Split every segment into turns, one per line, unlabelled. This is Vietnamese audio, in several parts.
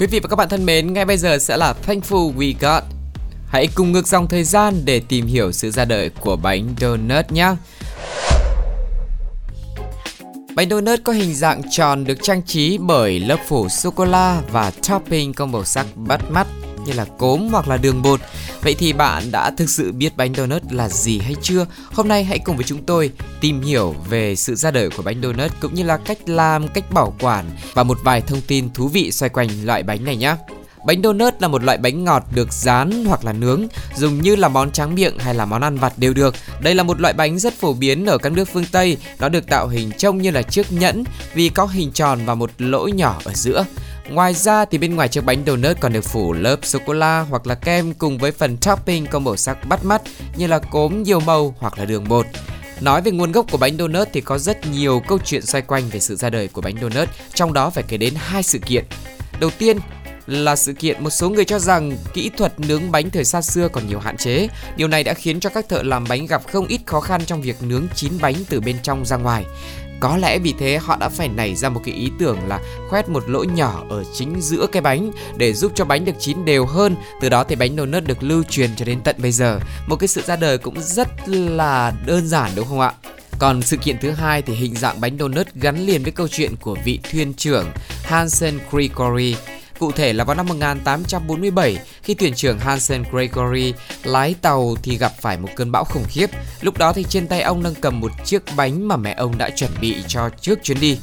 Quý vị và các bạn thân mến, ngay bây giờ sẽ là Thankful We Got. Hãy cùng ngược dòng thời gian để tìm hiểu sự ra đời của bánh donut nhé. Bánh donut có hình dạng tròn được trang trí bởi lớp phủ sô-cô-la và topping có màu sắc bắt mắt như là cốm hoặc là đường bột. Vậy thì bạn đã thực sự biết bánh donut là gì hay chưa? Hôm nay hãy cùng với chúng tôi tìm hiểu về sự ra đời của bánh donut cũng như là cách làm, cách bảo quản và một vài thông tin thú vị xoay quanh loại bánh này nhé. Bánh donut là một loại bánh ngọt được rán hoặc là nướng, dùng như là món tráng miệng hay là món ăn vặt đều được. Đây là một loại bánh rất phổ biến ở các nước phương Tây. Nó được tạo hình trông như là chiếc nhẫn vì có hình tròn và một lỗ nhỏ ở giữa. Ngoài ra thì bên ngoài chiếc bánh donut còn được phủ lớp sô cô la hoặc là kem cùng với phần topping có màu sắc bắt mắt như là cốm nhiều màu hoặc là đường bột. Nói về nguồn gốc của bánh donut thì có rất nhiều câu chuyện xoay quanh về sự ra đời của bánh donut, trong đó phải kể đến hai sự kiện. Đầu tiên là sự kiện một số người cho rằng kỹ thuật nướng bánh thời xa xưa còn nhiều hạn chế. Điều này đã khiến cho các thợ làm bánh gặp không ít khó khăn trong việc nướng chín bánh từ bên trong ra ngoài. Có lẽ vì thế họ đã phải nảy ra một cái ý tưởng là khoét một lỗ nhỏ ở chính giữa cái bánh để giúp cho bánh được chín đều hơn. Từ đó thì bánh donut được lưu truyền cho đến tận bây giờ. Một cái sự ra đời cũng rất là đơn giản, đúng không ạ? Còn sự kiện thứ hai thì hình dạng bánh donut gắn liền với câu chuyện của vị thuyền trưởng Hansen Gregory Cụ thể là vào năm 1847, khi thuyền trưởng Hansen Gregory lái tàu thì gặp phải một cơn bão khủng khiếp. Lúc đó thì trên tay ông đang cầm một chiếc bánh mà mẹ ông đã chuẩn bị cho trước chuyến đi.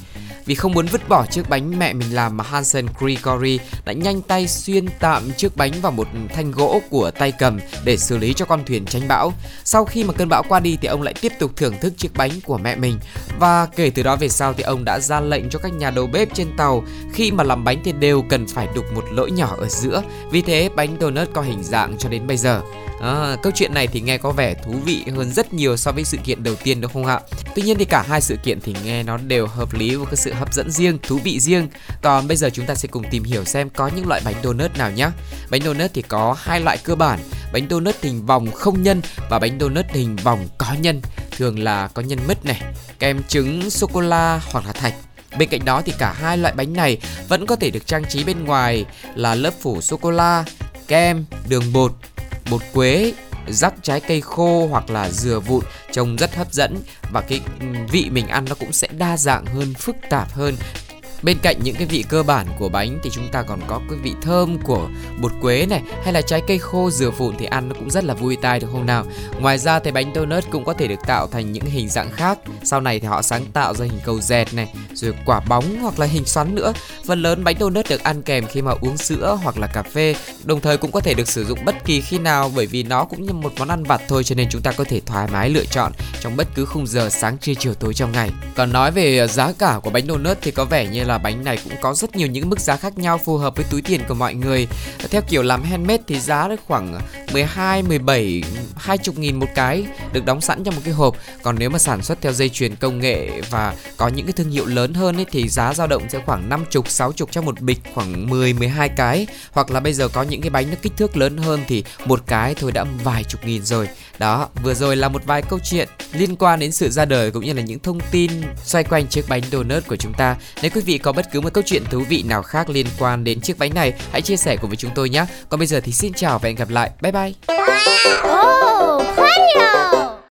Vì không muốn vứt bỏ chiếc bánh mẹ mình làm mà Hansen Grigori đã nhanh tay xuyên tạm chiếc bánh vào một thanh gỗ của tay cầm để xử lý cho con thuyền tránh bão. Sau khi mà cơn bão qua đi thì ông lại tiếp tục thưởng thức chiếc bánh của mẹ mình và kể từ đó về sau thì ông đã ra lệnh cho các nhà đầu bếp trên tàu, khi mà làm bánh thì đều cần phải đục một lỗ nhỏ ở giữa. Vì thế bánh donut có hình dạng cho đến bây giờ. À, câu chuyện này thì nghe có vẻ thú vị hơn rất nhiều so với sự kiện đầu tiên đúng không ạ? Tuy nhiên thì cả hai sự kiện thì nghe nó đều hợp lý và có sự hấp dẫn riêng, thú vị riêng. Còn bây giờ chúng ta sẽ cùng tìm hiểu xem có những loại bánh donut nào nhé. Bánh donut thì có hai loại cơ bản, bánh donut hình vòng không nhân và bánh donut hình vòng có nhân. Thường là có nhân mứt này, kem trứng, sô cô la hoặc là thạch. Bên cạnh đó thì cả hai loại bánh này vẫn có thể được trang trí bên ngoài là lớp phủ sô cô la, kem, đường bột bột quế rắc trái cây khô hoặc là dừa vụn trông rất hấp dẫn và cái ừ, vị mình ăn nó cũng sẽ đa dạng hơn phức tạp hơn Bên cạnh những cái vị cơ bản của bánh thì chúng ta còn có cái vị thơm của bột quế này hay là trái cây khô dừa vụn thì ăn nó cũng rất là vui tai được không nào. Ngoài ra thì bánh donut cũng có thể được tạo thành những hình dạng khác. Sau này thì họ sáng tạo ra hình cầu dẹt này, rồi quả bóng hoặc là hình xoắn nữa. Phần lớn bánh donut được ăn kèm khi mà uống sữa hoặc là cà phê, đồng thời cũng có thể được sử dụng bất kỳ khi nào bởi vì nó cũng như một món ăn vặt thôi cho nên chúng ta có thể thoải mái lựa chọn trong bất cứ khung giờ sáng trưa chiều tối trong ngày. Còn nói về ờ, giá cả của bánh donut thì có vẻ như là bánh này cũng có rất nhiều những mức giá khác nhau phù hợp với túi tiền của mọi người. Theo kiểu làm handmade thì giá khoảng 12, 17, 20 nghìn một cái được đóng sẵn trong một cái hộp. Còn nếu mà sản xuất theo dây chuyền công nghệ và có những cái thương hiệu lớn hơn ấy thì giá dao động sẽ khoảng 50, 60 cho một bịch khoảng 10, 12 cái. Hoặc là bây giờ có những cái bánh nó kích thước lớn hơn thì một cái thôi đã vài chục nghìn rồi. Đó, vừa rồi là một vài câu chuyện liên quan đến sự ra đời cũng như là những thông tin xoay quanh chiếc bánh donut của chúng ta. Nếu quý vị có bất cứ một câu chuyện thú vị nào khác liên quan đến chiếc bánh này, hãy chia sẻ cùng với chúng tôi nhé. Còn bây giờ thì xin chào và hẹn gặp lại. Bye bye.
Oh!